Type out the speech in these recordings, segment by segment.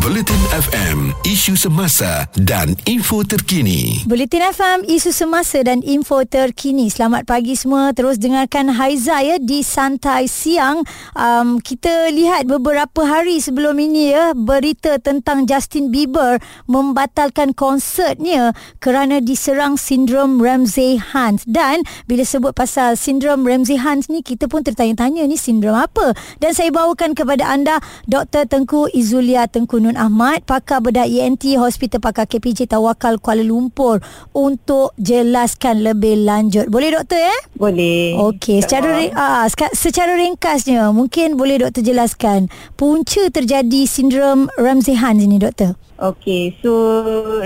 Bulletin FM, isu semasa dan info terkini. Bulletin FM, isu semasa dan info terkini. Selamat pagi semua. Terus dengarkan Haiza ya di Santai Siang. Um, kita lihat beberapa hari sebelum ini ya berita tentang Justin Bieber membatalkan konsertnya kerana diserang sindrom Ramsay-Hunt. Dan bila sebut pasal sindrom Ramsay-Hunt ni, kita pun tertanya-tanya ni sindrom apa? Dan saya bawakan kepada anda Dr. Tengku Izulia Tengku Nun Ahmad, pakar bedah ENT Hospital Pakar KPJ Tawakal Kuala Lumpur untuk jelaskan lebih lanjut. Boleh doktor ya? Boleh. Okey, secara uh, secara ringkasnya mungkin boleh doktor jelaskan punca terjadi sindrom Ramsay-Hunt ini doktor. Okey, so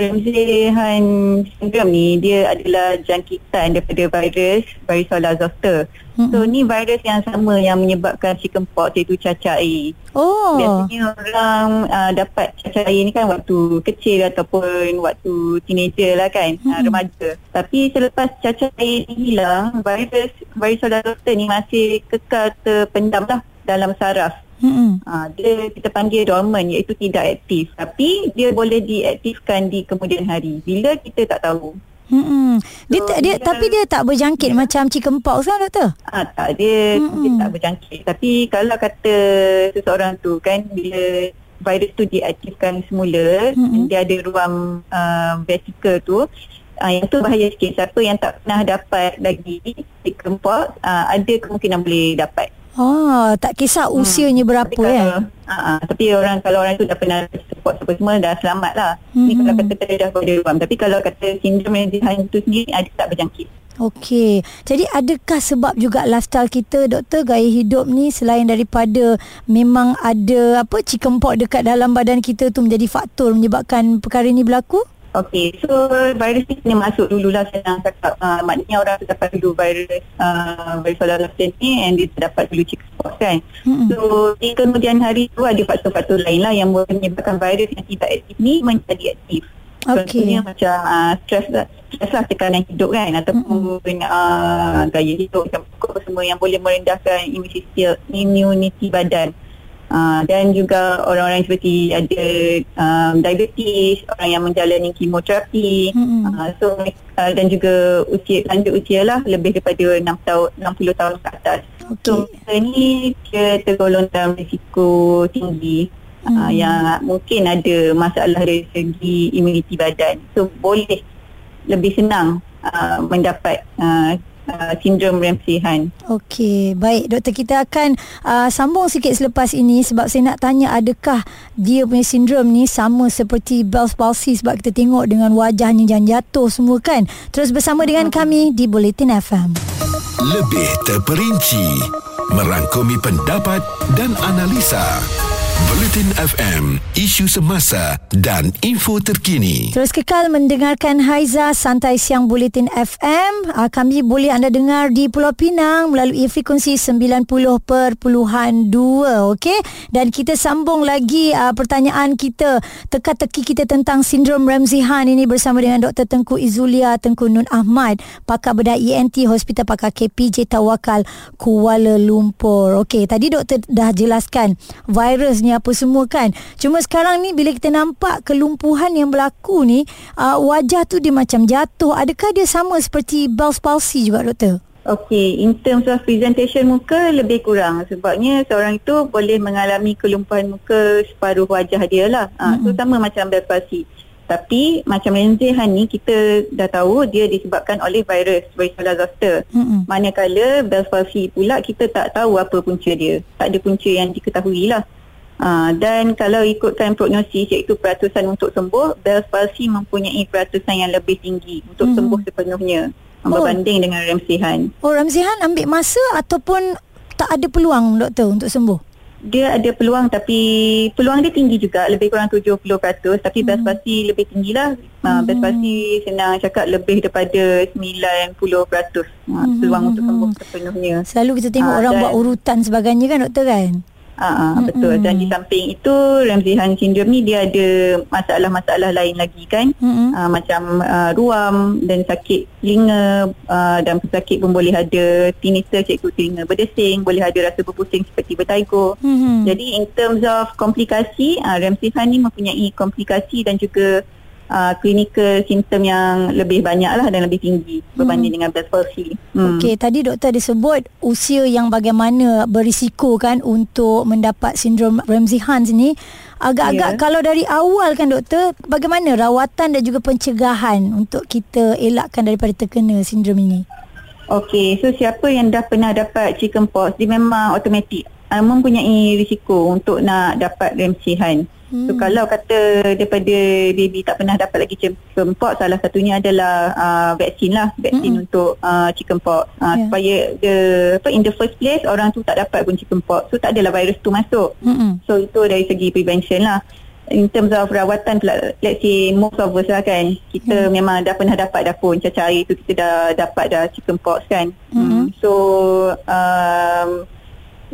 Ramsay-Hunt syndrome ni dia adalah jangkitan daripada virus varicella zoster. Mm-hmm. So ni virus yang sama yang menyebabkan chickenpox iaitu cacar air. Oh. Biasanya orang uh, dapat cacar air ni kan waktu kecil ataupun waktu teenager lah kan, mm-hmm. uh, remaja. Tapi selepas cacar air ni hilang, virus varicella zoster ni masih kekal terpendam lah dalam saraf. Hmm. Ha, dia kita panggil dormant iaitu tidak aktif tapi dia boleh diaktifkan di kemudian hari bila kita tak tahu. Hmm. Dia, so, dia, dia tapi dia tak berjangkit dia, macam chickenpox kan doktor? Ah tak dia hmm. dia tak berjangkit tapi kalau kata seseorang tu kan bila virus tu diaktifkan semula hmm. dia ada ruang uh, vesikel tu uh, yang tu bahaya sikit siapa yang tak pernah dapat lagi chickenpox uh, ada kemungkinan boleh dapat. Oh, tak kisah hmm. usianya hmm. berapa tapi kalau, eh. Uh, tapi orang kalau orang tu dah pernah support apa semua dah selamat lah. Hmm. Ni kalau kata dia dah boleh ruam. Tapi kalau kata sindrom Menzihan tu sendiri ada tak berjangkit. Okey. Jadi adakah sebab juga lifestyle kita doktor gaya hidup ni selain daripada memang ada apa chickenpox dekat dalam badan kita tu menjadi faktor menyebabkan perkara ini berlaku? Okey, so virus ni kena masuk dululah senang cakap. Uh, maknanya orang tu dapat dulu virus uh, virus solar ni and dia dapat dulu chickenpox kan. Mm-hmm. So di kemudian hari tu ada faktor-faktor lain lah yang boleh menyebabkan virus yang tidak aktif ni menjadi aktif. Okay. Contohnya macam uh, stress lah, stress lah tekanan hidup kan ataupun mm-hmm. uh, gaya hidup macam semua yang boleh merendahkan immunity badan. Uh, dan juga orang-orang seperti ada um, diabetes, orang yang menjalani kemoterapi. Mm-hmm. Uh, so uh, dan juga usia lanjut usia lah lebih daripada 6 tahun 60 tahun ke atas. Okay. So ini dia tergolong dalam risiko tinggi. Mm. Uh, yang mungkin ada masalah dari segi imuniti badan. So boleh lebih senang uh, mendapat uh, uh, sindrom Ramsay-Hunt. Okey, baik doktor kita akan uh, sambung sikit selepas ini sebab saya nak tanya adakah dia punya sindrom ni sama seperti Bell's palsy sebab kita tengok dengan wajahnya jangan jatuh semua kan. Terus bersama dengan kami di Bulletin FM. Lebih terperinci merangkumi pendapat dan analisa. Bulletin FM, isu semasa dan info terkini. Terus kekal mendengarkan Haiza Santai Siang Bulletin FM. Uh, kami boleh anda dengar di Pulau Pinang melalui frekuensi 90.2. Okey? Dan kita sambung lagi uh, pertanyaan kita, teka-teki kita tentang sindrom Ramsay-Hunt ini bersama dengan Dr. Tengku Izulia Tengku Nun Ahmad, pakar bedah ENT Hospital Pakar KPJ Tawakal Kuala Lumpur. Okey, tadi doktor dah jelaskan virus ni apa semua kan. Cuma sekarang ni bila kita nampak kelumpuhan yang berlaku ni, uh, wajah tu dia macam jatuh. Adakah dia sama seperti Bell's palsy juga doktor? Okay, in terms of presentation muka lebih kurang sebabnya seorang itu boleh mengalami kelumpuhan muka separuh wajah dia lah. Mm-hmm. Uh, so sama macam Bell's palsy. Tapi macam Ramsay-Hunt ni kita dah tahu dia disebabkan oleh virus varicella zoster. Mm-hmm. Manakala Bell's palsy pula kita tak tahu apa punca dia. Tak ada punca yang diketahui lah. Uh, dan kalau ikutkan prognosis iaitu peratusan untuk sembuh, Bell's palsy mempunyai peratusan yang lebih tinggi untuk hmm. sembuh sepenuhnya oh. berbanding dengan Ramsay-Hunt. Oh, Ramsay-Hunt ambil masa ataupun tak ada peluang doktor untuk sembuh? Dia ada peluang tapi peluang dia tinggi juga lebih kurang 70% tapi hmm. Bell's palsy lebih tinggilah. Uh, Bell's palsy senang cakap lebih daripada 90% uh, hmm. peluang untuk sembuh sepenuhnya. Selalu kita tengok uh, orang buat urutan sebagainya kan doktor kan? Ah, mm-hmm. betul. Dan di samping itu Ramsey Hunt syndrome ni dia ada masalah-masalah lain lagi kan. Mm-hmm. Uh, macam uh, ruam dan sakit telinga uh, dan pesakit pun boleh ada tinnitus iaitu telinga berdesing, boleh ada rasa berpusing seperti bertaigo. Mm-hmm. Jadi in terms of komplikasi, uh, Ramsey Hunt ni mempunyai komplikasi dan juga uh, clinical simptom yang lebih banyak lah dan lebih tinggi berbanding hmm. dengan Bell's palsy. Hmm. Okey, tadi doktor disebut usia yang bagaimana berisiko kan untuk mendapat sindrom Ramsey-Hunt ni. Agak-agak yeah. kalau dari awal kan doktor, bagaimana rawatan dan juga pencegahan untuk kita elakkan daripada terkena sindrom ini? Okey, so siapa yang dah pernah dapat chickenpox, dia memang automatik uh, mempunyai risiko untuk nak dapat Ramsey-Hunt. Hmm. So kalau kata daripada baby tak pernah dapat lagi chickenpox salah satunya adalah uh, vaksin lah vaksin hmm. untuk uh, chickenpox uh, yeah. supaya the apa in the first place orang tu tak dapat pun chickenpox so tak adalah virus tu masuk hmm. so itu dari segi prevention lah in terms of rawatan let's say most of us lah kan kita hmm. memang dah pernah dapat dah pun cacar air tu kita dah dapat dah chickenpox kan hmm. Hmm. so um,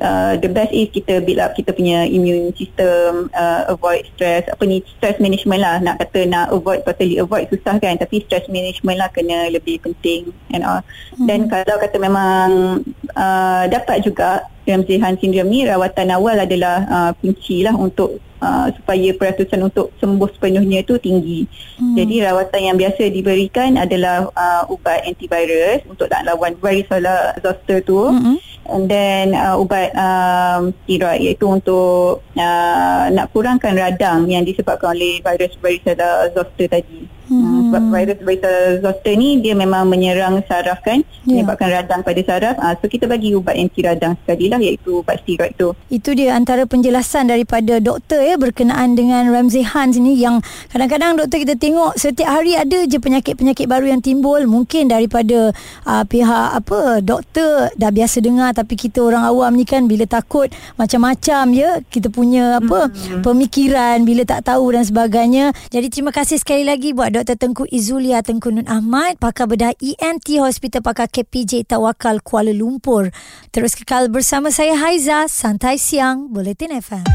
uh, the best is kita build up kita punya immune system uh, avoid stress apa ni stress management lah nak kata nak avoid totally avoid susah kan tapi stress management lah kena lebih penting and all hmm. dan kalau kata memang uh, dapat juga Ramsey Hunt syndrome ni rawatan awal adalah uh, kunci lah untuk uh, supaya peratusan untuk sembuh sepenuhnya itu tinggi. Hmm. Jadi rawatan yang biasa diberikan adalah uh, ubat antivirus untuk nak lawan varicella zoster tu. Hmm and then uh, ubat um, steroid iaitu untuk uh, nak kurangkan radang yang disebabkan oleh virus varicella zoster tadi. Hmm. Sebab virus varicella zoster ni dia memang menyerang saraf kan yeah. menyebabkan radang pada saraf uh, so kita bagi ubat anti radang sekali lah iaitu ubat steroid tu itu dia antara penjelasan daripada doktor ya berkenaan dengan Ramsey Hunt ni yang kadang-kadang doktor kita tengok setiap hari ada je penyakit-penyakit baru yang timbul mungkin daripada uh, pihak apa doktor dah biasa dengar tapi kita orang awam ni kan bila takut macam-macam ya kita punya apa hmm. pemikiran bila tak tahu dan sebagainya jadi terima kasih sekali lagi buat Dr. Tengku Izulia Tengku Nun Ahmad, pakar bedah ENT Hospital Pakar KPJ Tawakal Kuala Lumpur. Terus kekal bersama saya Haiza, Santai Siang, Bulletin FM.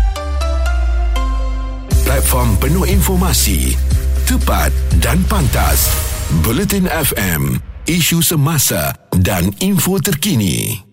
Platform penuh informasi, tepat dan pantas. Bulletin FM, isu semasa dan info terkini.